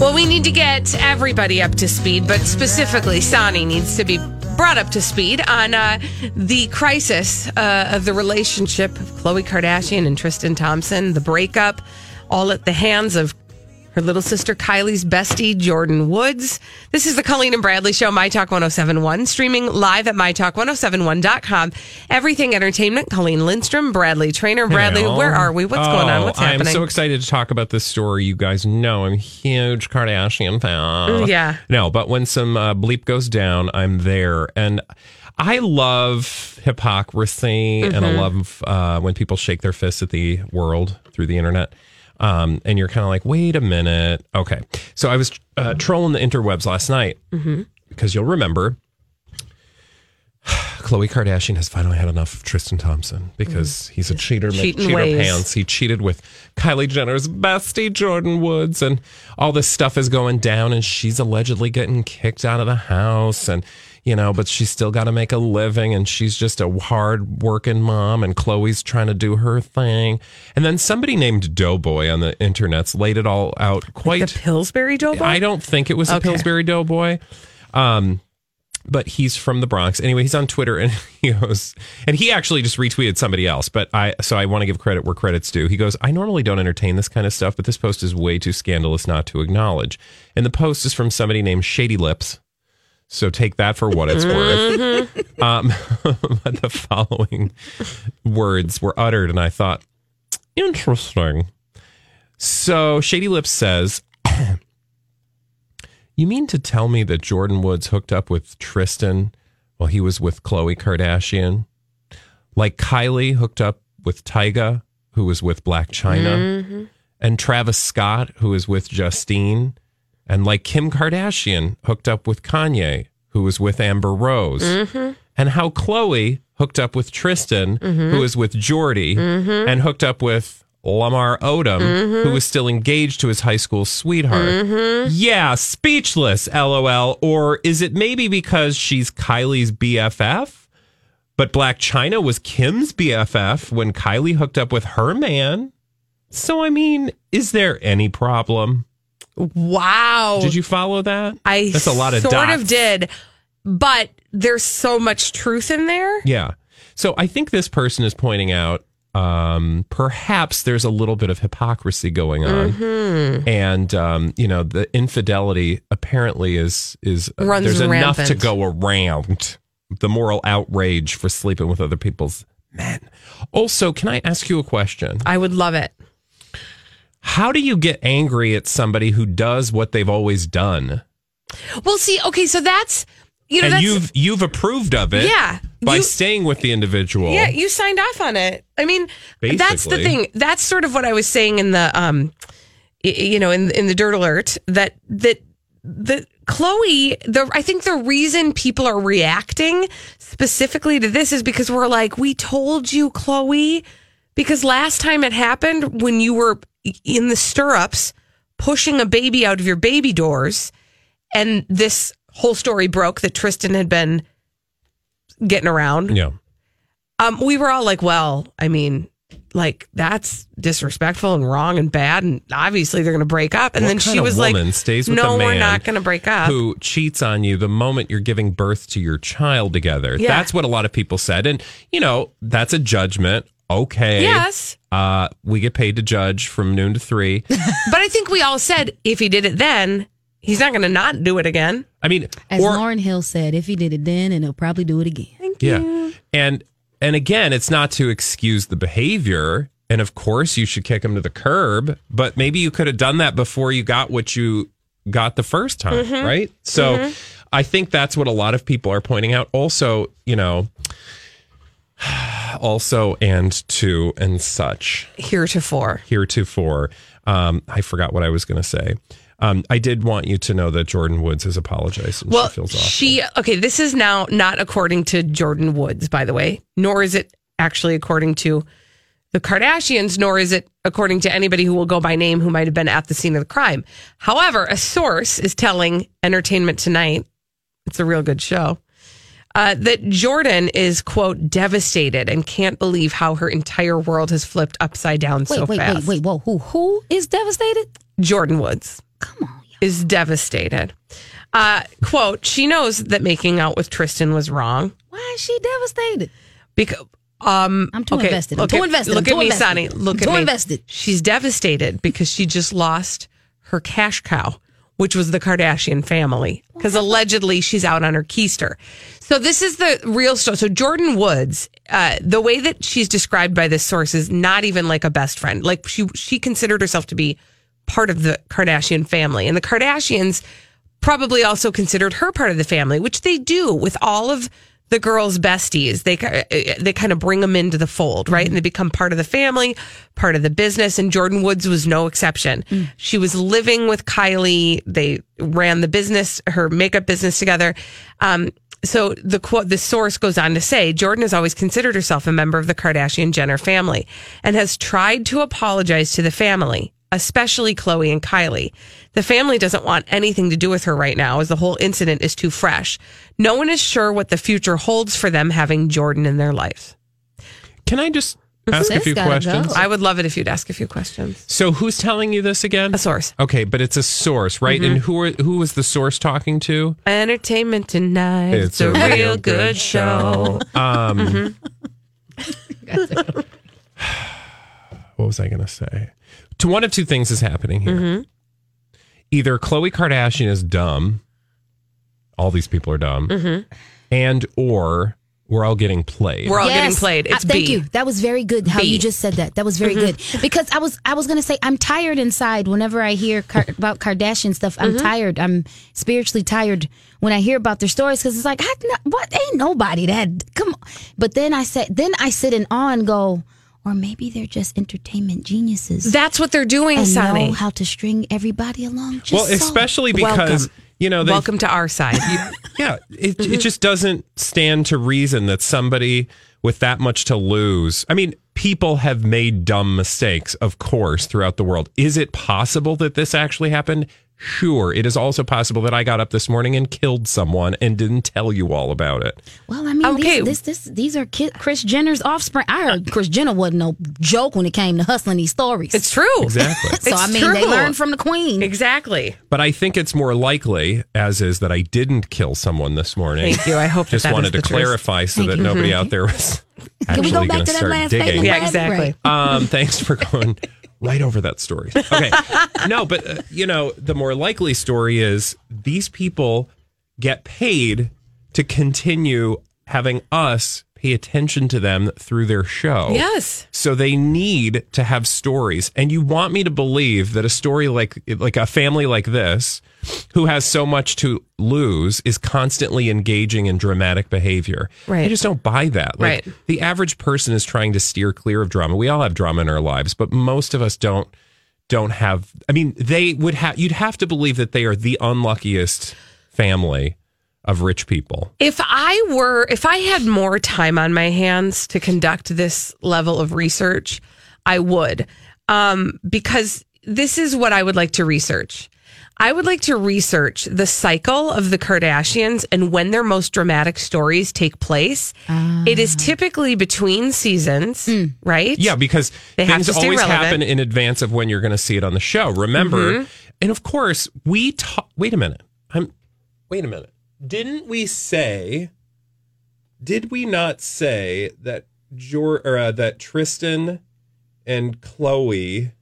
Well, we need to get everybody up to speed, but specifically, Sonny needs to be brought up to speed on uh, the crisis uh, of the relationship of Khloe Kardashian and Tristan Thompson, the breakup, all at the hands of her little sister Kylie's bestie, Jordyn Woods. This is the Colleen and Bradley Show, My Talk 1071, streaming live at MyTalk1071.com. Everything Entertainment, Colleen Lindstrom, Bradley Trainer. Bradley, Hello. where are we? What's going on? Oh, What's happening? I'm so excited to talk about this story. You guys know I'm a huge Kardashian fan. Mm, yeah. No, but when some uh, bleep goes down, I'm there. And I love hypocrisy and Mm-hmm. I love uh, when people shake their fists at the world through the internet. Um, and you're kind of like, wait a minute. Okay. So I was uh, trolling the interwebs last night Mm-hmm. because you'll remember Khloe Kardashian has finally had enough of Tristan Thompson because he's a cheater, Cheating cheater ways. pants. He cheated with Kylie Jenner's bestie, Jordyn Woods, and all this stuff is going down. And she's allegedly getting kicked out of the house, and you know, but she's still got to make a living, and she's just a hard working mom. And Khloe's trying to do her thing, and then somebody named Doughboy on the internet's laid it all out quite. the Pillsbury Doughboy? I don't think it was a Okay. Pillsbury Doughboy. Um, but he's from the Bronx. Anyway, he's on Twitter and he goes, and he actually just retweeted somebody else. But I, so I want to give credit where credit's due. He goes, I normally don't entertain this kind of stuff, but this post is way too scandalous not to acknowledge. And the post is from somebody named Shady Lips. So take that for what it's worth. Um, but the following words were uttered, and I thought, interesting. So Shady Lips says, You mean to tell me that Jordyn Woods hooked up with Tristan while he was with Khloe Kardashian? Like Kylie hooked up with Tyga, who was with Blac Chyna, and Travis Scott, who was with Justine, and like Kim Kardashian hooked up with Kanye, who was with Amber Rose, mm-hmm. and how Khloe hooked up with Tristan, who mm-hmm. was with Jordy, mm-hmm. and hooked up with Lamar Odom, who was still engaged to his high school sweetheart. Yeah, speechless, lol. Or is it maybe because she's Kylie's BFF? But Blac Chyna was Kim's BFF when Kylie hooked up with her man. So, I mean, is there any problem? Wow. Did you follow that? I That's a lot of sort dots. of did, but there's so much truth in there. Yeah. So I think this person is pointing out um, perhaps there's a little bit of hypocrisy going on, Mm-hmm. and um, you know the infidelity apparently is is uh, Runs there's enough to go around the moral outrage for sleeping with other people's men. Also, can I ask you a question? I would love it. How do you get angry at somebody who does what they've always done? Well, see, okay, so that's you know and that's you've you've approved of it, Yeah, by you- staying with the individual. yeah, you signed off on it. I mean, that's the thing. That's sort of what I was saying in the um, you know, in in the dirt alert that that the Khloe, the I think the reason people are reacting specifically to this is because we're like, we told you, Khloe, because last time it happened when you were in the stirrups pushing a baby out of your baby doors, and this whole story broke that Tristan had been getting around. yeah. Um, we were all like, well, I mean, like that's disrespectful and wrong and bad, and obviously they're going to break up. And What then she was like, stays with no, a man we're not going to break up. who cheats on you the moment you're giving birth to your child together. Yeah. That's what a lot of people said. And, you know, that's a judgment. Okay. Yes. Uh, we get paid to judge from noon to three. But I think we all said if he did it then, He's not going to not do it again. I mean, As or Lauryn Hill said, if he did it then, and he'll probably do it again. Thank yeah, and and again, it's not to excuse the behavior. And of course, you should kick him to the curb. But maybe you could have done that before you got what you got the first time, Mm-hmm. right? So, I think that's what a lot of people are pointing out. Also, you know, also and to and such. Heretofore. heretofore. Um, I forgot what I was going to say. Um, I did want you to know that Jordyn Woods has apologized and Well, she feels awful. she okay. This is now not according to Jordyn Woods, by the way, nor is it actually according to the Kardashians, nor is it according to anybody who will go by name who might have been at the scene of the crime. However, a source is telling Entertainment Tonight, it's a real good show, uh, that Jordan is quote devastated and can't believe how her entire world has flipped upside down Wait, so wait, fast. wait, wait. Whoa, who who is devastated? Jordyn Woods Come on. y'all. is devastated. Uh, quote, she knows that making out with Tristan was wrong Why is she devastated? because um I'm too okay, invested. I'm too at, invested. Look I'm at me, invested. Sonny. Look I'm at too me. invested. She's devastated because she just lost her cash cow, which was the Kardashian family. Because allegedly she's out on her keister. So this is the real story. So Jordyn Woods, uh, the way that she's described by this source is not even like a best friend. Like she she considered herself to be part of the Kardashian family, and the Kardashians probably also considered her part of the family, which they do with all of the girls' besties. They they kind of bring them into the fold, right? And they become part of the family, part of the business. And Jordyn Woods was no exception. She was living with Kylie. They ran the business, her makeup business together. Um, so the quote, the source goes on to say, Jordan has always considered herself a member of the Kardashian Jenner family and has tried to apologize to the family, especially Khloe and Kylie. The family doesn't want anything to do with her right now as the whole incident is too fresh. No one is sure what the future holds for them having Jordan in their lives. Can I just ask a few questions? go. I would love it if you'd ask a few questions. So who's telling you this again? A source. Okay, but it's a source, right? Mm-hmm. And who are, who was the source talking to? Entertainment tonight. It's, a, real good show. Um, what was I going to say? To one of two things is happening here. Mm-hmm. Either Khloe Kardashian is dumb, all these people are dumb, Mm-hmm. and or we're all getting played. We're all getting played. It's thank B. you. That was very good. How B. you just said that. That was very mm-hmm. good because I was I was gonna say I'm tired inside. Whenever I hear Car- about Kardashian stuff, I'm mm-hmm. tired. I'm spiritually tired when I hear about their stories because it's like I, what ain't nobody that come on. But then I said then I sit in awe and go, or maybe they're just entertainment geniuses That's what they're doing, and Sonny. know how to string everybody along. Just well, so. especially because Welcome. You know they Welcome to our side. yeah, it, it mm-hmm. just doesn't stand to reason that somebody with that much to lose. I mean, people have made dumb mistakes, of course, throughout the world. Is it possible that this actually happened? Sure. It is also possible that I got up this morning and killed someone and didn't tell you all about it. Well, I mean, Okay. these, this, this, these are Kris Jenner's offspring. I heard Chris Jenner wasn't no joke when it came to hustling these stories. It's true. Exactly. so it's I mean, they learned from the queen. Exactly. But I think it's more likely, as is, that I didn't kill someone this morning. Thank you. I hope Just that wanted is to the truth. clarify so Thank that you. nobody out there was Can we actually go going back to to that start last digging. statement? Yeah, Right, exactly. right. Um, thanks for going right over that story. Okay. No, but uh, you know, the more likely story is these people get paid to continue having us pay attention to them through their show. Yes. So they need to have stories. And you want me to believe that a story like like a family like this who has so much to lose is constantly engaging in dramatic behavior. Right. I just don't buy that. Like Right. the average person is trying to steer clear of drama. We all have drama in our lives, but most of us don't don't have I mean, they would have you'd have to believe that they are the unluckiest family of rich people. If I were, if I had more time on my hands to conduct this level of research, I would. Um, because this is what I would like to research. I would like to research the cycle of the Kardashians and when their most dramatic stories take place. It is typically between seasons, right? Yeah, because They have things to always relevant. happen in advance of when you're going to see it on the show. Remember, Mm-hmm. and of course, we ta- wait a minute. I'm wait a minute. Didn't we say? Did we not say that Jor- or, uh, that Tristan and Khloe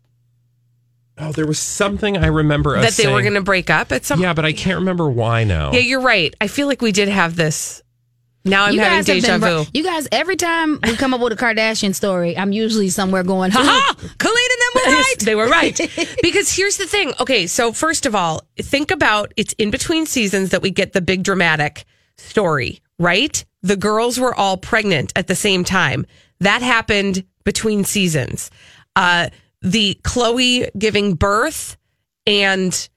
Oh, there was something I remember us that they were going to break up at some Yeah, but I can't remember why now. Yeah, you're right. I feel like we did have this. Now I'm you having deja been, vu. You guys, every time we come up with a Kardashian story, I'm usually somewhere going, ha ha, Khalid and them were right. they were right. because here's the thing. Okay, so first of all, think about it's in between seasons that we get the big dramatic story, right? The girls were all pregnant at the same time. That happened between seasons. Uh, the Khloe giving birth and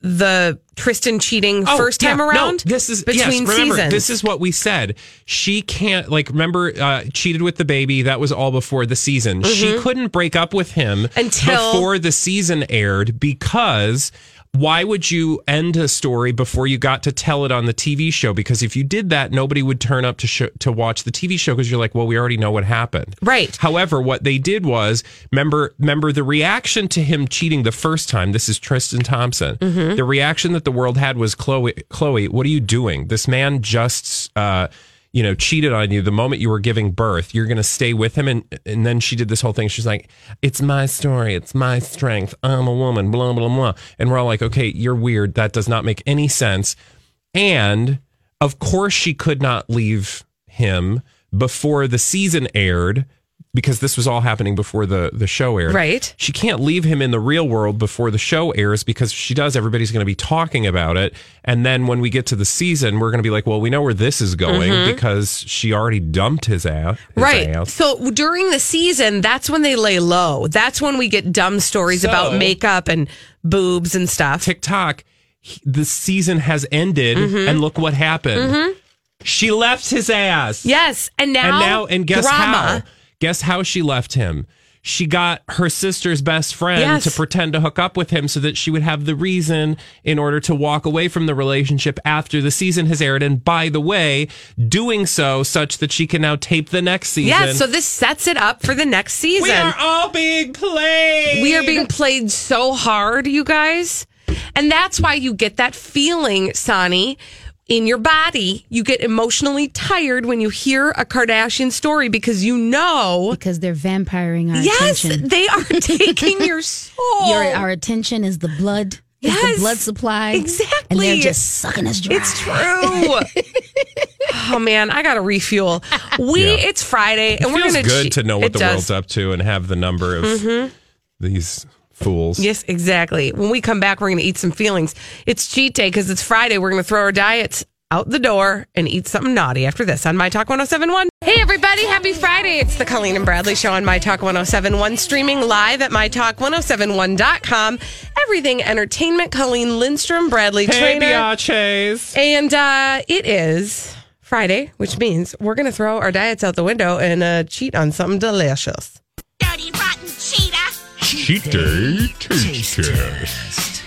the Tristan cheating Oh, first yeah, time no, around. this is between yes, remember, seasons. This is what we said. She can't like remember uh, cheated with the baby. That was all before the season. She couldn't break up with him Mm-hmm. Until- before the season aired because. Why would you end a story before you got to tell it on the TV show? Because if you did that, nobody would turn up to sh- to watch the TV show because you're like, well, we already know what happened. Right. However, what they did was remember remember the reaction to him cheating the first time. This is Tristan Thompson. Mm-hmm. The reaction that the world had was Khloe. Khloe, what are you doing? This man just. Uh, you know, cheated on you the moment you were giving birth. You're going to stay with him, and and then she did this whole thing. She's like, "It's my story. It's my strength. I'm a woman." Blah blah blah. And we're all like, "Okay, you're weird. That does not make any sense." And of course, she could not leave him before the season aired because this was all happening before the, the show aired. Right. She can't leave him in the real world before the show airs because she does, everybody's going to be talking about it. And then when we get to the season, we're going to be like, well, we know where this is going because she already dumped his ass. his Mm-hmm. Right. ass. So during the season, that's when they lay low. That's when we get dumb stories So- about makeup and boobs and stuff. TikTok, the season has ended, Mm-hmm. and look what happened. She left his ass. yes. And now, and now and guess drama. how? Guess how she left him? She got her sister's best friend Yes. to pretend to hook up with him so that she would have the reason in order to walk away from the relationship after the season has aired. And by the way, doing so such that she can now tape the next season. Yeah, so this sets it up for the next season. we are all being played. We are being played so hard, you guys. And that's why you get that feeling, Sonny, in your body. You get emotionally tired when you hear a Kardashian story because you know, because they're vampiring our yes, attention. they are taking your soul. Your, our attention is the blood. is Yes, the blood supply. Exactly. And they're just sucking us dry. It's true. oh man, I got to refuel. We Yeah. it's Friday and It we're feels gonna good cheat- to know what the does. Mm-hmm. world's up to and have the number of these fools. Yes, exactly. When we come back, we're going to eat some feelings. It's cheat day because it's Friday. We're going to throw our diets out the door and eat something naughty after this on My Talk 1071. Hey, everybody. Happy Friday. It's the Colleen and Bradley Show on My Talk 1071, streaming live at MyTalk1071.com. Everything entertainment. Colleen Lindstrom, Bradley Hey, Trainer. biatches. And uh, it is Friday, which means we're going to throw our diets out the window and uh, cheat on something delicious. dirty, rotten cheetah. Cheat day taste test.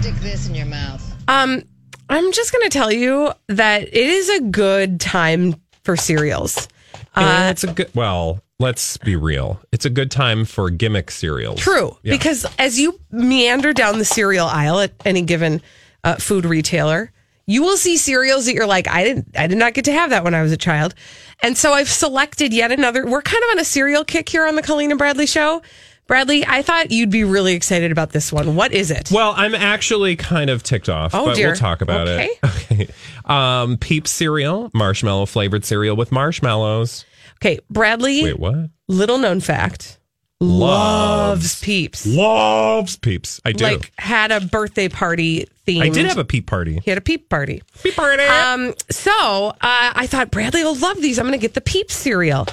Stick this in your mouth. Um, I'm just going to tell you that it is a good time for cereals. Uh, it's a good. Well, let's be real. It's a good time for gimmick cereals. True, Yeah. because as you meander down the cereal aisle at any given uh, food retailer, you will see cereals that you're like, I didn't, I did not get to have that when I was a child, and so I've selected yet another. We're kind of on a cereal kick here on the Colleen and Bradley show. Bradley, I thought you'd be really excited about this one. What is it? Well, I'm actually kind of ticked off, Oh, but dear. we'll talk about it. Okay. Um, Peep cereal, marshmallow flavored cereal with marshmallows. Okay, Bradley. Wait, what? Little known fact. Loves Peeps. Loves Peeps. I do. Like had a birthday party theme. I did have a Peep party. He had a peep party. Peep party. Um, so uh, I thought Bradley will love these. I'm going to get the Peep cereal.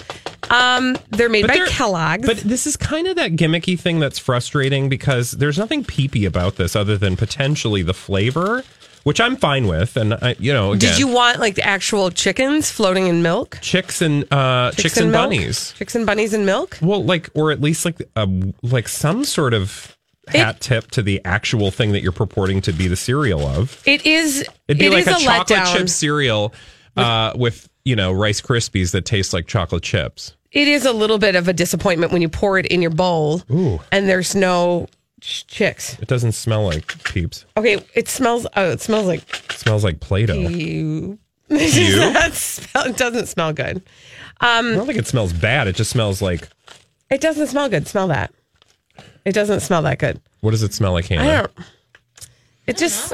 Um, they're made by they're- Kellogg's. But this is kind of that gimmicky thing that's frustrating because there's nothing peepy about this other than potentially the flavor, which I'm fine with. And I, you know, again, Did you want like the actual chickens floating in milk? chicks and uh, chicks, and, milk? bunnies? Chicks and bunnies in milk? Well, like, or at least like, uh, like some sort of hat tip to the actual thing that you're purporting to be the cereal of. It is. It'd be it like is a, chocolate letdown. chip cereal uh, with you know Rice Krispies that taste like chocolate chips. It is a little bit of a disappointment when you pour it in your bowl and there's no ch- chicks. It doesn't smell like Peeps. Okay, it smells. Oh, it smells like It smells like Play-Doh. you. You? That smell, it doesn't smell good. Um, I don't think it smells bad. It just smells like It doesn't smell good. Smell that. It doesn't smell that good. What does it smell like, I don't. It just.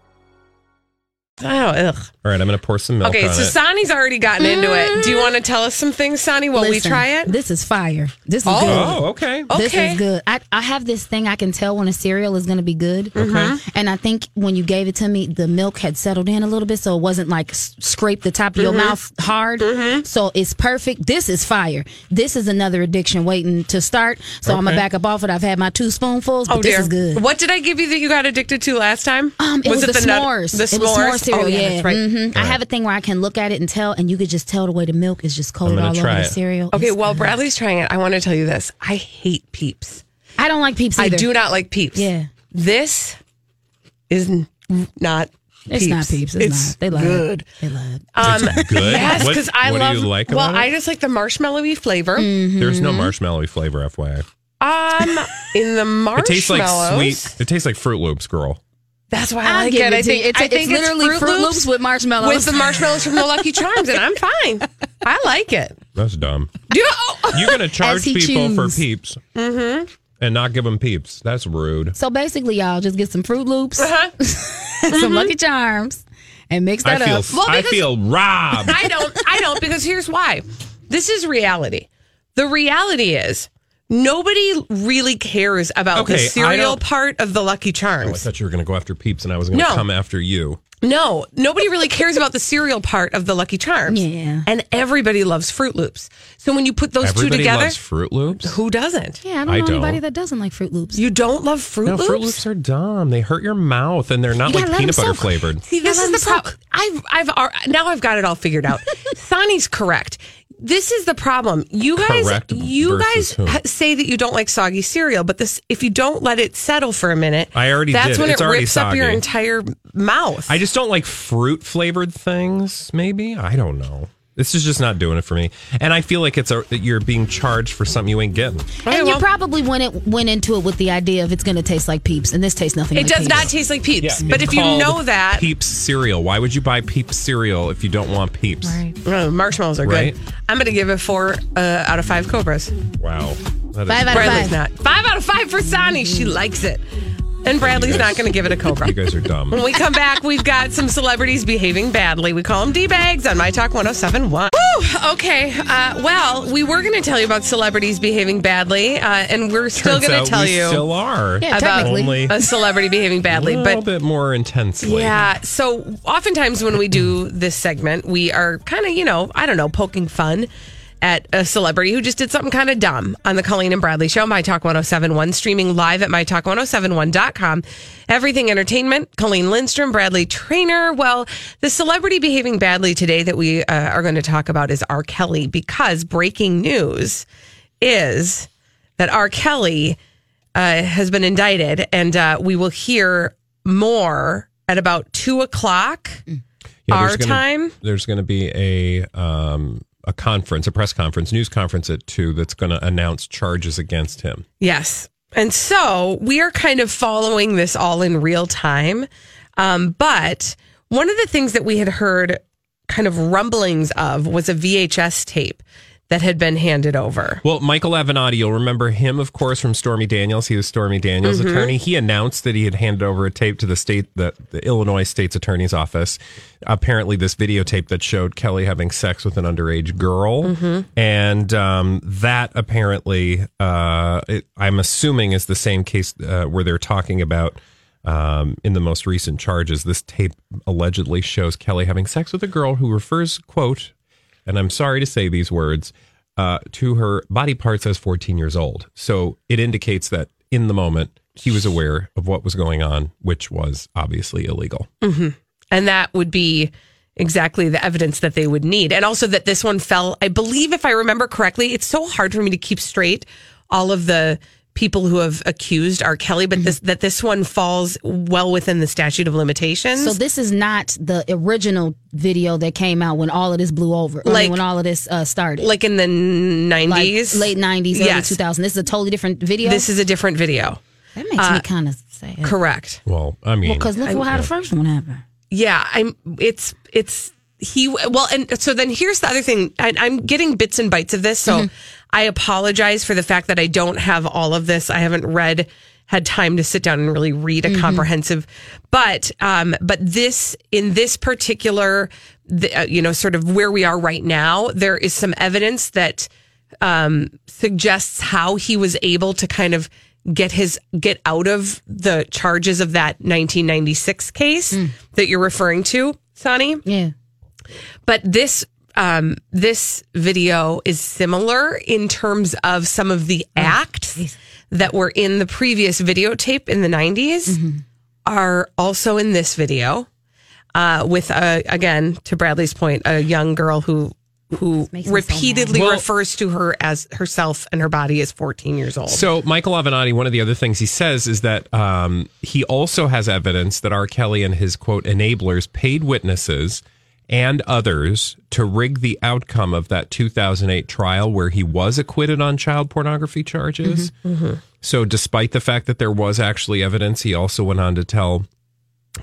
Oh, ugh. All right, I'm going to pour some milk Okay, on so it. Sonny's already gotten into it. Do you want to tell us some things, Sani, while we Listen, try it? This is fire. This is Oh. good. oh, okay. This Okay. is good. I, I have this thing I can tell when a cereal is going to be good. Mm-hmm. And I think when you gave it to me, the milk had settled in a little bit, so it wasn't like s- scrape the top of Mm-hmm. your mouth hard. So it's perfect. This is fire. This is another addiction waiting to start. So I'm gonna back up off it. I've had my two spoonfuls, but Oh this dear. is good. What did I give you that you got addicted to last time? Um, it was, the, nut- s'mores. the s'mores. It was s'more cereal. Oh, yeah, yeah, that's right. I have a thing where I can look at it and tell, and you could just tell the way the milk is just coated all over try the cereal. Okay, It's while good. Bradley's trying it, I want to tell you this. I hate peeps. I don't like peeps I do not like peeps. Yeah. This is n- not It's not peeps. It's, not. They lied. good. They lied. Um, good? Yes, What- because I what do love. you like well, about it? I just like the marshmallowy flavor. There's no marshmallowy flavor, FYI. Um, in the marshmallows, It tastes like sweet. It tastes like Froot Loops, girl. That's why I I'll like give it. it I think It's- I think it's literally Froot Loops with marshmallows. with the marshmallows from the Lucky Charms, and I'm fine. I like it. That's dumb. Do you, oh, You're going to charge he people for choose. peeps and not give them peeps. That's rude. So basically, y'all just get some Froot Loops, Uh-huh. some Lucky Charms, and mix I that feel, up. Well, I feel robbed. I don't. I don't because here's why. This is reality. The reality is nobody really cares about the Okay, I cereal part of the Lucky oh, charms. I thought you were going to go after peeps and I was going to No. come after you. No, nobody really cares about the cereal part of the Lucky Charms. Yeah. and everybody loves Froot Loops. So when you put those Everybody two together, loves Froot Loops. who doesn't? Yeah, I don't I know anybody don't. that doesn't like Froot Loops. You don't love Fruit No, Loops? Froot Loops are dumb. They hurt your mouth and they're not You like gotta let peanut butter soak. flavored. See, this Yeah, is the the 'em problem. I've, I've, ar- now I've got it all figured out. Sonny's correct. This is the problem. You guys, Correct you versus guys who? ha- say that you don't like soggy cereal, but this, if you don't let it settle for a minute, I already that's did. when It's it already rips up your soggy. entire mouth. I just don't like fruit flavored things, maybe. I don't know. This is just not doing it for me. And I feel like it's a you're being charged for something you ain't getting. Okay, and well, you probably went it, went into it with the idea of it's going to taste like Peeps, and this tastes nothing. it like does Peeps. not taste like Peeps. but It's if you know that, Peeps cereal. Why would you buy Peeps cereal if you don't want Peeps? Right. Oh, marshmallows are Right. good. I'm going to give it four uh, out of five Cobras. Wow. That is Five out of five. not. Five out of five for Sonny. She likes it. And Bradley's not going to give it a Cobra. You guys are dumb. When we come back, we've got some celebrities behaving badly. We call them D-bags on My Talk 1071. Woo! Okay. Uh, well, we were going to tell you about celebrities behaving badly, uh, and we're still Turns going out to tell we you still are. Yeah, about technically. Only a celebrity behaving badly. But a little But bit more intensely. yeah, so oftentimes when we do this segment, we are kind of, you know, I don't know, poking fun at a celebrity who just did something kind of dumb on the Colleen and Bradley show, My Talk 1071, streaming live at MyTalk1071.com. Everything Entertainment, Colleen Lindstrom, Bradley Trainer. Well, the celebrity behaving badly today that we uh, are going to talk about is R. Kelly because breaking news is that R. Kelly uh, has been indicted, and uh, we will hear more at about two o'clock Yeah, our gonna- time. There's going to be a um, a conference, a press conference, news conference at two that's going to announce charges against him. Yes. And so we are kind of following this all in real time. Um, but one of the things that we had heard kind of rumblings of was a VHS tape that had been handed over. Well, Michael Avenatti, you'll remember him, of course, from Stormy Daniels. He was Stormy Daniels' Mm-hmm. attorney. He announced that he had handed over a tape to the state, the, the Illinois State's Attorney's Office. Apparently, this videotape that showed Kelly having sex with an underage girl, Mm-hmm. and um, that apparently, uh, it, I'm assuming, is the same case uh, where they're talking about. Um, in the most recent charges, this tape allegedly shows Kelly having sex with a girl who refers, quote, and I'm sorry to say these words, uh, to her body parts as 14 years old. So it indicates that in the moment, he was aware of what was going on, which was obviously illegal. And that would be exactly the evidence that they would need. And also that this one fell, I believe, if I remember correctly, it's so hard for me to keep straight all of the people who have accused R. Kelly, but this that this one falls well within the statute of limitations. So this is not the original video that came out when all of this blew over, I mean, Like- when all of this uh, started, like in the Like 90s. late nineties, early Yes. two thousand. This is a totally different video. This is a different video. that makes me kind of sad. Correct. Well, I mean, Because look how the first one happened. Yeah, I'm. It's it's he. Well, and so then here's the other thing. I, I'm getting bits and bites of this, so I apologize for the fact that I don't have all of this. I haven't read, had time to sit down and really read a comprehensive. But um, but this in this particular, the, uh, you know, sort of where we are right now, there is some evidence that um, suggests how he was able to kind of get his get out of the charges of that 1996 case that you're referring to, Sonny. Yeah. But this um, this video is similar in terms of some of the acts that were in the previous videotape in the 90s are also in this video. Uh, with uh, again to Bradley's point, a young girl who who makes me so repeatedly. Well- refers to her as herself and her body as 14 years old. So Michael Avenatti, one of the other things he says is that um, he also has evidence that R. Kelly and his quote enablers paid witnesses and others to rig the outcome of that 2008 trial where he was acquitted on child pornography charges. So despite the fact that there was actually evidence, he also went on to tell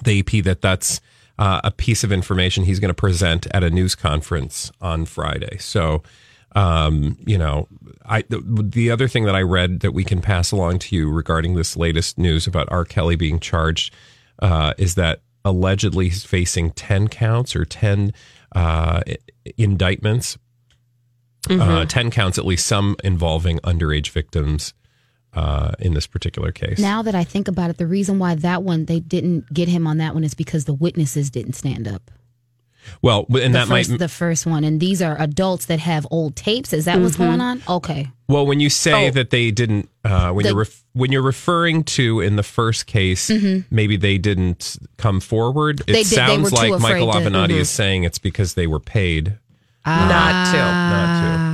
the AP that that's uh, a piece of information he's going to present at a news conference on Friday. So, um, you know, I the, the other thing that I read that we can pass along to you regarding this latest news about R. Kelly being charged uh, is that allegedly facing ten counts or ten uh, i- indictments, uh, ten counts at least, some involving underage victims. Uh, in this particular case, Now that I think about it, the reason why that one they didn't get him on that one is because the witnesses didn't stand up. Well, and The that first, might the first one, and these are adults that have old tapes. Is that what's Mm-hmm. going on? Okay. Well, when you say Oh. that they didn't, uh, when The- you're ref- when you're referring to in the first case, maybe they didn't come forward. It Mm-hmm. Did- sounds like Michael afraid to- Avenatti Mm-hmm. is saying it's because they were paid. Not to. Not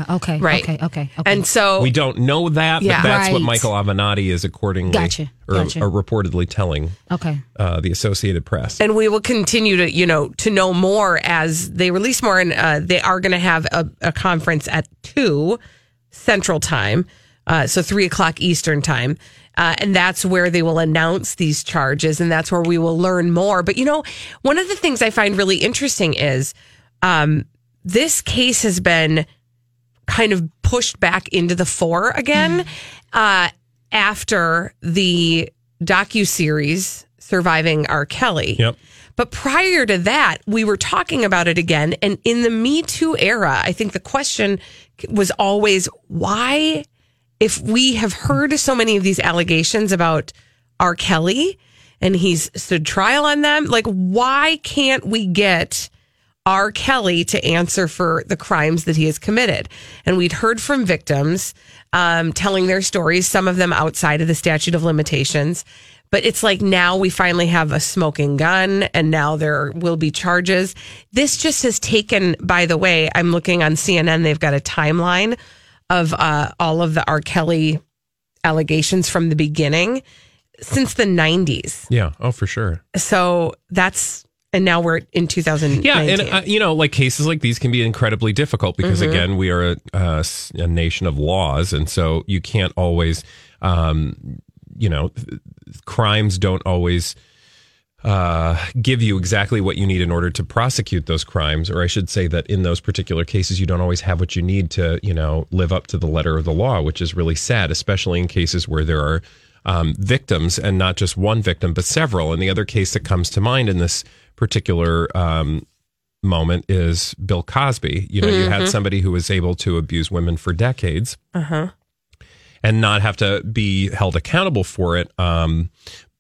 Ah, okay. Right. Okay. Okay. Okay. And so We don't know that, Yeah. but that's what Michael Avenatti is accordingly Gotcha. or, Gotcha. or reportedly telling okay. uh, the Associated Press. and we will continue to you know to know more as they release more and uh, they are going to have a, a conference at 2 central time uh, so 3 o'clock eastern time uh, and that's where they will announce these charges and that's where we will learn more but you know one of the things i find really interesting is um, this case has been kind of pushed back into the fore again uh, after the docu series surviving R. Kelly. Yep. But prior to that, we were talking about it again. And in the Me Too era, I think the question was always why, if we have heard so many of these allegations about R. Kelly and he's stood trial on them, like, why can't we get R. Kelly to answer for the crimes that he has committed. And we'd heard from victims um, telling their stories, some of them outside of the statute of limitations. But it's like now we finally have a smoking gun and now there will be charges. This just has taken, by the way, I'm looking on CNN, they've got a timeline of uh, all of the R. Kelly allegations from the beginning since the 90s. yeah. Oh, for sure. So that's, and now we're in 2019. Yeah, and uh, you know, like cases like these can be incredibly difficult because Mm-hmm. again, we are a nation of laws, and so you can't always, um, you know, th- crimes don't always uh, give you exactly what you need in order to prosecute those crimes, or I should say that in those particular cases, you don't always have what you need to, you know, live up to the letter of the law, which is really sad, especially in cases where there are um, victims and not just one victim, but several. And the other case that comes to mind in this particular um, moment is Bill Cosby. You know, you had somebody who was able to abuse women for decades and not have to be held accountable for it. Um,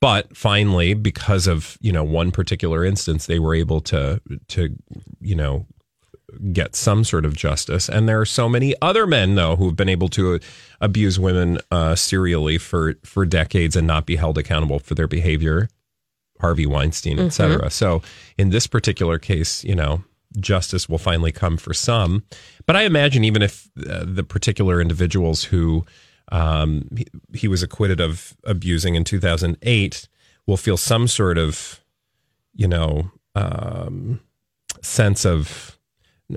but finally, because of you know one particular instance, they were able to to you know get some sort of justice. And there are so many other men though who have been able to abuse women uh, serially for for decades and not be held accountable for their behavior. Harvey Weinstein, et cetera. So in this particular case, you know, justice will finally come for some. But I imagine even if uh, the particular individuals who um, he, he was acquitted of abusing in 2008 will feel some sort of, you know, um, sense of,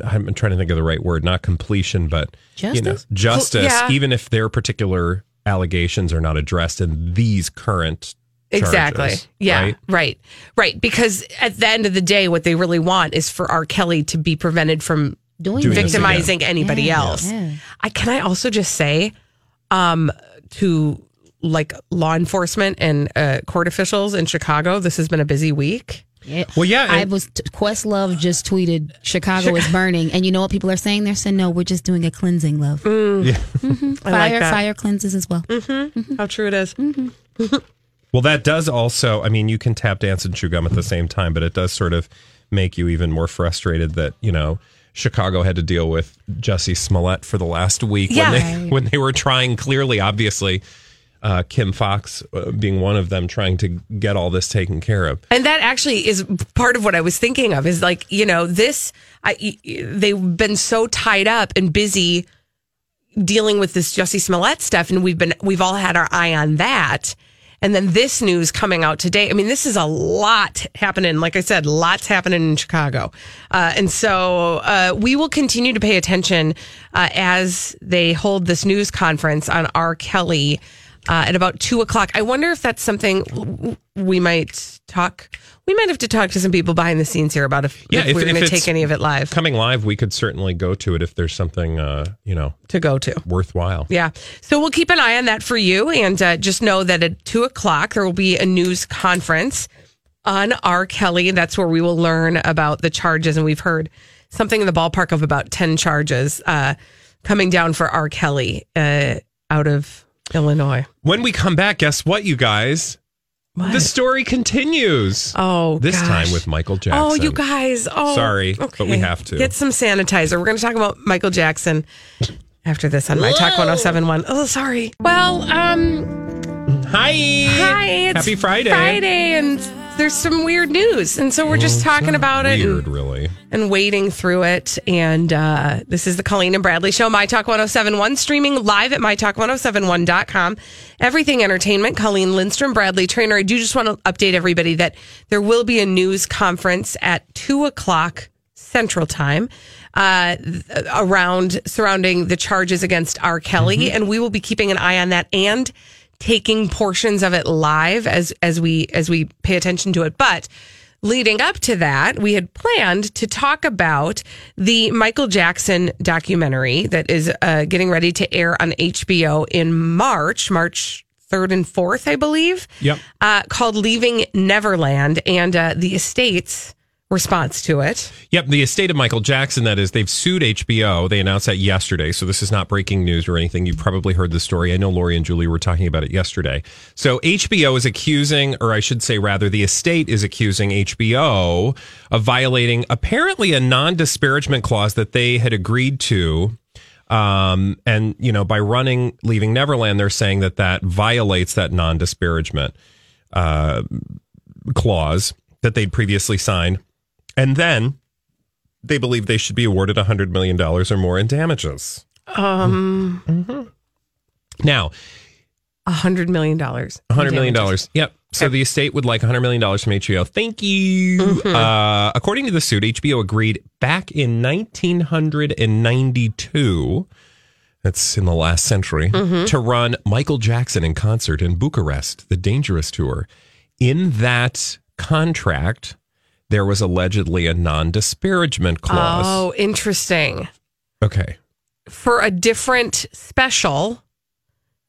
I'm trying to think of the right word, not completion, but you know, Justice? justice, Yeah. even if their particular allegations are not addressed in these current Exactly. charges, Yeah. right? Right. Right. Because at the end of the day, what they really want is for R. Kelly to be prevented from Doing Doing this this victimizing anybody Yeah, else. yeah. I can I also just say, um, to like law enforcement and uh, court officials in Chicago, this has been a busy week. Yeah. Well, yeah, I and- was Questlove just tweeted Chicago is burning, and you know what people are saying? They're saying no, we're just doing a cleansing, love. Yeah. Mm. I like Fire, that. fire cleanses as well. How true it is. Well, that does also, I mean, you can tap dance and chew gum at the same time, but it does sort of make you even more frustrated that, you know, Chicago had to deal with Jussie Smollett for the last week Yeah. when, they, when they were trying, clearly, obviously, uh, Kim Foxx uh, being one of them, trying to get all this taken care of. And that actually is part of what I was thinking of is like, you know, this, I, they've been so tied up and busy dealing with this Jussie Smollett stuff. And we've been, we've all had our eye on that. And then this news coming out today. I mean, this is a lot happening. Like I said, lots happening in Chicago. Uh, and so uh, we will continue to pay attention uh, as they hold this news conference on R. Kelly uh, at about two o'clock. I wonder if that's something we might talk. We might have to talk to some people behind the scenes here about if, Yeah, if, if- we're going to take any of it live Coming live, we could certainly go to it if there's something, uh, you know, to go to. worthwhile. Yeah. So we'll keep an eye on that for you. And uh, just know that at two o'clock, there will be a news conference on R. Kelly. That's where we will learn about the charges. And we've heard something in the ballpark of about 10 charges uh, coming down for R. Kelly uh, out of Illinois. When we come back, guess what, you guys? The story continues. Oh, this gosh. time with Michael Jackson. Oh, you guys. Oh, Sorry, okay. but we have to. Get some sanitizer. We're going to talk about Michael Jackson after this on My Talk 1071. Oh, sorry. Well, um, Hi. hi. It's Happy Friday. Friday, and there's some weird news. And so we're just talking about it Weird, and, really. and wading through it. And uh, this is the Colleen and Bradley Show, My Talk 1071, streaming live at MyTalk1071.com. Everything Entertainment, Colleen Lindstrom, Bradley Trainer. I do just want to update everybody that there will be a news conference at 2 o'clock Central Time uh, around surrounding the charges against R. Kelly, and we will be keeping an eye on that and taking portions of it live as as we as we pay attention to it. But leading up to that, we had planned to talk about the Michael Jackson documentary that is uh, getting ready to air on HBO in March, March. Third and fourth, I believe. Yep. Uh, called "Leaving Neverland," and uh, the estate's response to it. Yep, the estate of Michael Jackson, that is, they've sued HBO. They announced that yesterday. So this is not breaking news or anything. You've probably heard the story. I know Lori and Julie were talking about it yesterday. So HBO is accusing, or I should say rather, the estate is accusing HBO of violating apparently a non disparagement clause that they had agreed to. Um, and, you know, by running Leaving Neverland, they're saying that that violates that non disparagement uh, clause that they'd previously signed. And then they believe they should be awarded $100 million or more in damages. Um, Now, a hundred million dollars. $100 million. Yep. So the estate would like $100 million from HBO. Thank you. Uh, according to the suit, HBO agreed back in 1992, that's in the last century, to run Michael Jackson in concert in Bucharest, the Dangerous Tour. In that contract, there was allegedly a non disparagement clause. Oh, interesting. Okay. For a different special,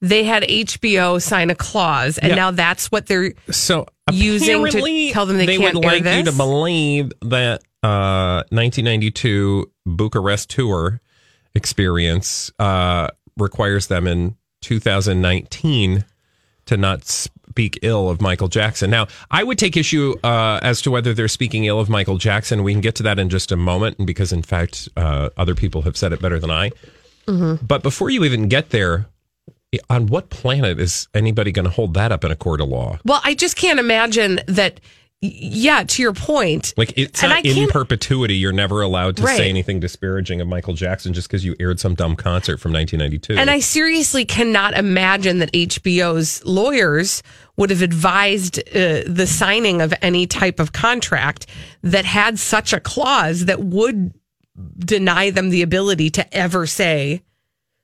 they had HBO sign a clause, and Yeah. now that's what they're So using to tell them they can't would like you to believe that uh, 1992 Bucharest tour experience uh, requires them in 2019 to not speak ill of Michael Jackson. Now, I would take issue uh, as to whether they're speaking ill of Michael Jackson. We can get to that in just a moment, and because in fact, uh, other people have said it better than I. Mm-hmm. But before you even get there, on what planet is anybody going to hold that up in a court of law? Well, I just can't imagine that. Yeah, to your point. Like it's not in perpetuity. You're never allowed to Right. say anything disparaging of Michael Jackson just because you aired some dumb concert from 1992. And I seriously cannot imagine that HBO's lawyers would have advised uh, the signing of any type of contract that had such a clause that would deny them the ability to ever say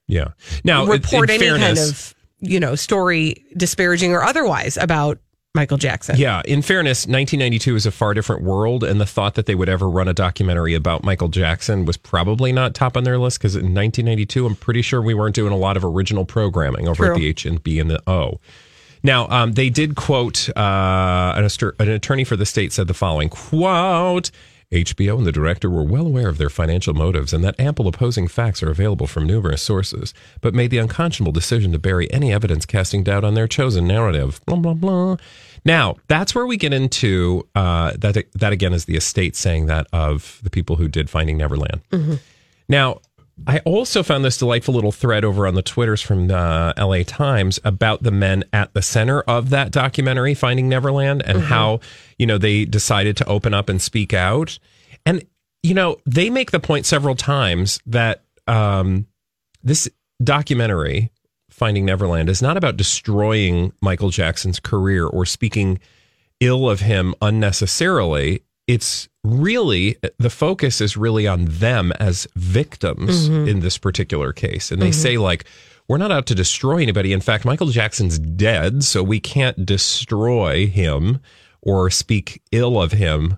yeah. Now, report in any kind of you know story disparaging or otherwise about Michael Jackson. Yeah, in fairness, 1992 is a far different world, and the thought that they would ever run a documentary about Michael Jackson was probably not top on their list because in 1992, I'm pretty sure we weren't doing a lot of original programming over at the H and B and the O. Now, um, they did quote uh, an, an attorney for the state said the following quote. HBO and the director were well aware of their financial motives and that ample opposing facts are available from numerous sources, but made the unconscionable decision to bury any evidence casting doubt on their chosen narrative. Blah, blah, blah. Now, that's where we get into uh, that. That again is the estate saying that of the people who did Finding Neverland. Now, I also found this delightful little thread over on the Twitters from the LA Times about the men at the center of that documentary, Finding Neverland, and how, you know, they decided to open up and speak out. And, you know, they make the point several times that um, this documentary, Finding Neverland, is not about destroying Michael Jackson's career or speaking ill of him unnecessarily. It's really the focus is really on them as victims mm-hmm. in this particular case. And they mm-hmm. say, like, we're not out to destroy anybody. In fact, Michael Jackson's dead, so we can't destroy him or speak ill of him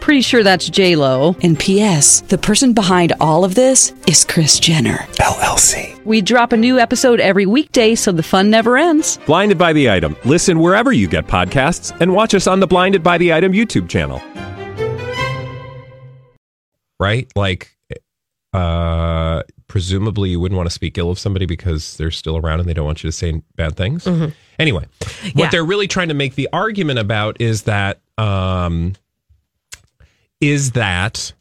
Pretty sure that's J Lo. And P.S. The person behind all of this is Kris Jenner. LLC. We drop a new episode every weekday, so the fun never ends. Blinded by the item. Listen wherever you get podcasts, and watch us on the Blinded by the Item YouTube channel. Right, like. Uh, presumably you wouldn't want to speak ill of somebody because they're still around and they don't want you to say bad things. Anyway, what Yeah. they're really trying to make the argument about is that um, is that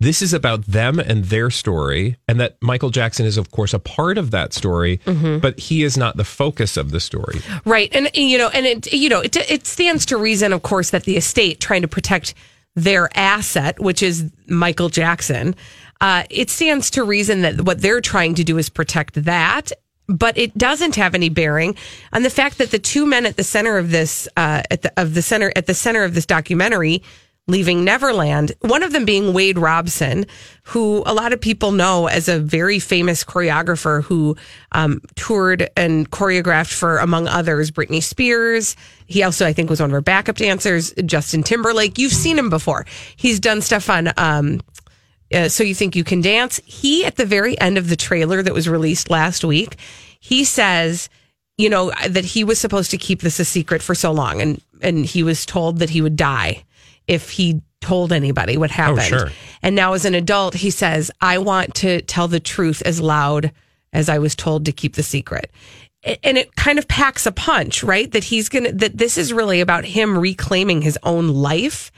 this is about them and their story, and that Michael Jackson is, of course, a part of that story, but he is not the focus of the story. Right. And, you know, and it, you know, it, it stands to reason, of course, that the estate trying to protect their asset, which is Michael Jackson, uh, it stands to reason that what they're trying to do is protect that. But it doesn't have any bearing on the fact that the two men at the center of this, uh, at the, of the center, at the center of this documentary, leaving Neverland, one of them being Wade Robson, who a lot of people know as a very famous choreographer who um, toured and choreographed for, among others, Britney Spears. He also, I think, was one of her backup dancers, Justin Timberlake. You've seen him before. He's done stuff on. Um, uh, so you think you can dance? He at the very end of the trailer that was released last week, he says, you know, that he was supposed to keep this a secret for so long, and and he was told that he would die if he told anybody what oh, happened. sure. And now as an adult, he says, I want to tell the truth as loud as I was told to keep the secret. And it kind of packs a punch, right? That he's going to, that this is really about him reclaiming his own life.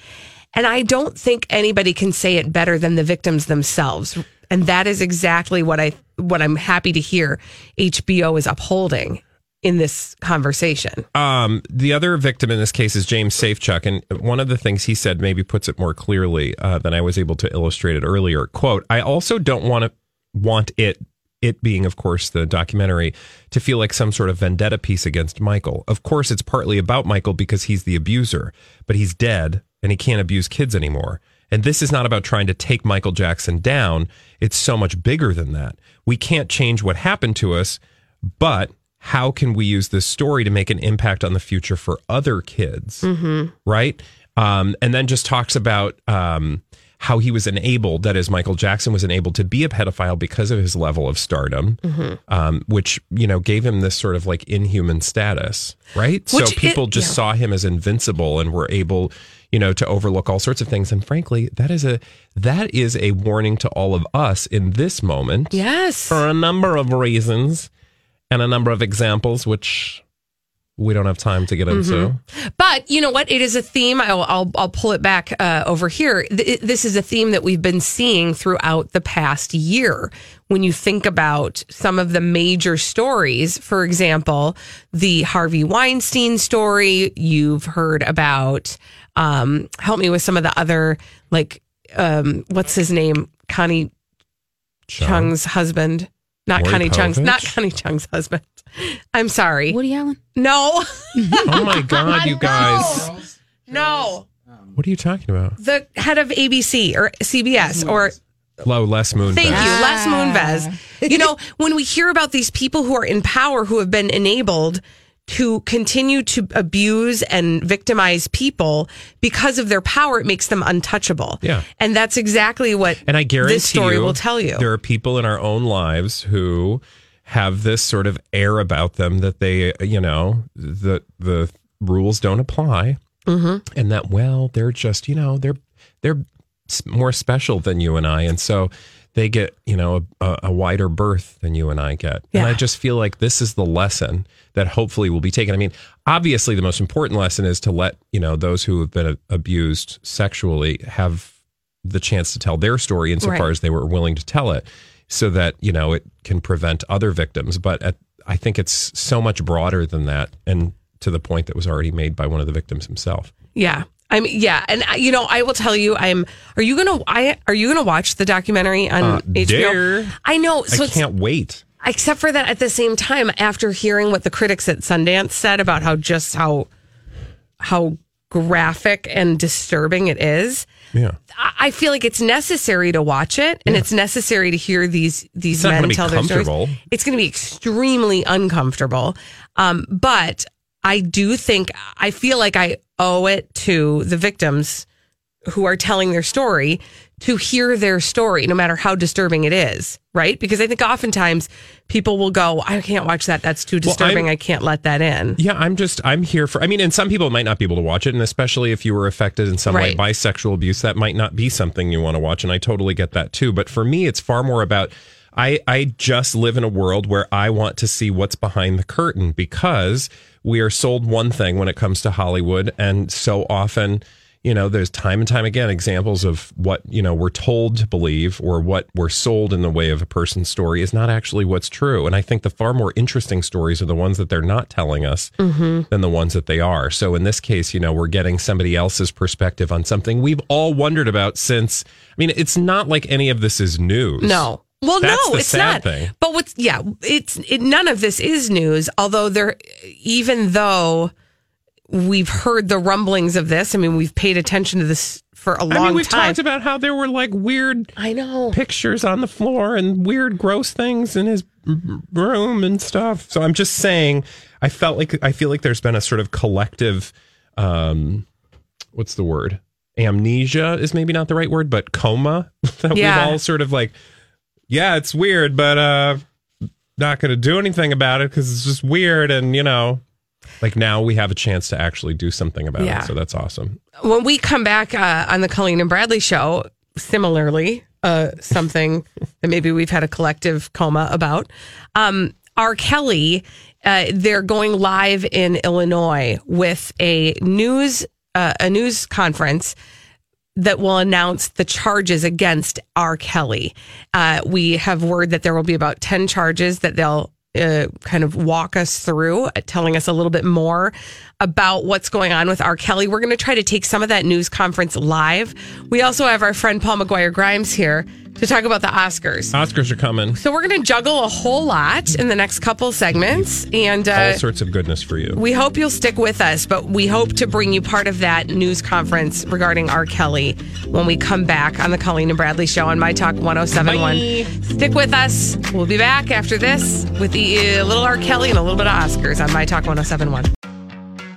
And I don't think anybody can say it better than the victims themselves. And that is exactly what I, what I'm happy to hear HBO is upholding in this conversation. Um, the other victim in this case is James Safechuck, and one of the things he said maybe puts it more clearly uh, than I was able to illustrate it earlier. "Quote: I also don't want to want it it being, of course, the documentary, to feel like some sort of vendetta piece against Michael. Of course, it's partly about Michael because he's the abuser, but he's dead and he can't abuse kids anymore. And this is not about trying to take Michael Jackson down. It's so much bigger than that. We can't change what happened to us, but how can we use this story to make an impact on the future for other kids? Right. Um, and then just talks about um, how he was enabled, that is, Michael Jackson was enabled to be a pedophile because of his level of stardom, um, which, you know, gave him this sort of like inhuman status. Right. so Which it- people just yeah. saw him as invincible and were able you know to overlook all sorts of things and frankly that is a that is a warning to all of us in this moment Yes. for a number of reasons and a number of examples which we don't have time to get into Mm-hmm. But you know what? It is a theme. I'll I'll, I'll pull it back uh, over here. Th- This is a theme that we've been seeing throughout the past year. When you think about some of the major stories, for example, the Harvey Weinstein story, you've heard about. Um, help me with some of the other like um, what's his name? Connie Chung. Chung's husband. Not Maury Connie Chung's. Not Connie Chung's husband. I'm sorry. Woody Allen. No, oh my god you guys no. what are you talking about the head of ABC or CBS or low les moon thank you, Les Ah. Moonves. You know, when we hear about these people who are in power who have been enabled to continue to abuse and victimize people because of their power, it makes them untouchable. Yeah. And that's exactly what And I guarantee this story you, will tell you. There are people in our own lives who have this sort of air about them that they, you know, the the rules don't apply, mm-hmm. and that well, they're just, you know, they're they're more special than you and I, and so they get, you know, a, a wider berth than you and I get. And I just feel like this is the lesson that hopefully will be taken. I mean, obviously, the most important lesson is to let you know those who have been abused sexually have the chance to tell their story insofar Right. as they were willing to tell it so that you know it can prevent other victims but at, i think it's so much broader than that and to the point that was already made by one of the victims himself yeah. I mean, yeah, and uh, you know, I will tell you, I'm. Are you gonna? I are you gonna watch the documentary on Uh, HBO? dare. I know. So i can't wait except for that at the same time after hearing what the critics at sundance said about how just how how graphic and disturbing it is yeah I- i feel like it's necessary to watch it and it's necessary to hear these these It's men tell their stories it's going to be extremely uncomfortable um, but i do think i feel like i owe it to the victims who are telling their story to hear their story, no matter how disturbing it is, right? Because I think oftentimes people will go, I can't watch that. That's too disturbing. I'm- I can't let that in. yeah i'm just i'm here for i mean and some people might not be able to watch it and especially if you were affected in some way by sexual abuse that might not be something you want to watch and i totally get that too but for me it's far more about I, I just live in a world where I want to see what's behind the curtain because we are sold one thing when it comes to Hollywood. And so often, you know, there's time and time again examples of what, you know, we're told to believe or what we're sold in the way of a person's story is not actually what's true. And I think the far more interesting stories are the ones that they're not telling us mm-hmm. than the ones that they are. So in this case, you know, we're getting somebody else's perspective on something we've all wondered about since, I mean, it's not like any of this is news. No. Well, That's no, it's not. thing. But what's yeah, it's it, none of this is news. Although there, even though we've heard the rumblings of this, I mean, we've paid attention to this for a long time. I mean, we've time. talked about how there were like weird I know. pictures on the floor and weird, gross things in his room and stuff. So I'm just saying, I felt like I feel like there's been a sort of collective, um, what's the word? Amnesia is maybe not the right word, but coma that Yeah. we've all sort of like, yeah, it's weird, but uh, not going to do anything about it because it's just weird, and you know. Like now we have a chance to actually do something about Yeah. it. So that's awesome. when we come back uh, on the Colleen and Bradley show, similarly, uh, something that maybe we've had a collective coma about. Um, R. Kelly, uh, they're going live in Illinois with a news uh, a news conference that will announce the charges against R. Kelly. Uh, we have word that there will be about 10 charges that they'll uh, kind of walk us through, uh, telling us a little bit more about what's going on with R. Kelly. We're going to try to take some of that news conference live. We also have our friend Paul McGuire Grimes here to talk about the Oscars. Oscars are coming. So we're going to juggle a whole lot in the next couple segments, and uh, All sorts of goodness for you. we hope you'll stick with us. But we hope to bring you part of that news conference regarding R. Kelly when we come back on the Colleen and Bradley Show on My Talk 1071. Stick with us. We'll be back after this with the, uh, little R. Kelly and a little bit of Oscars on My Talk 1071.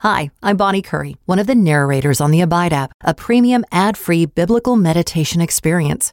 Hi, I'm Bonnie Curry, one of the narrators on the Abide app, a premium ad free biblical meditation experience.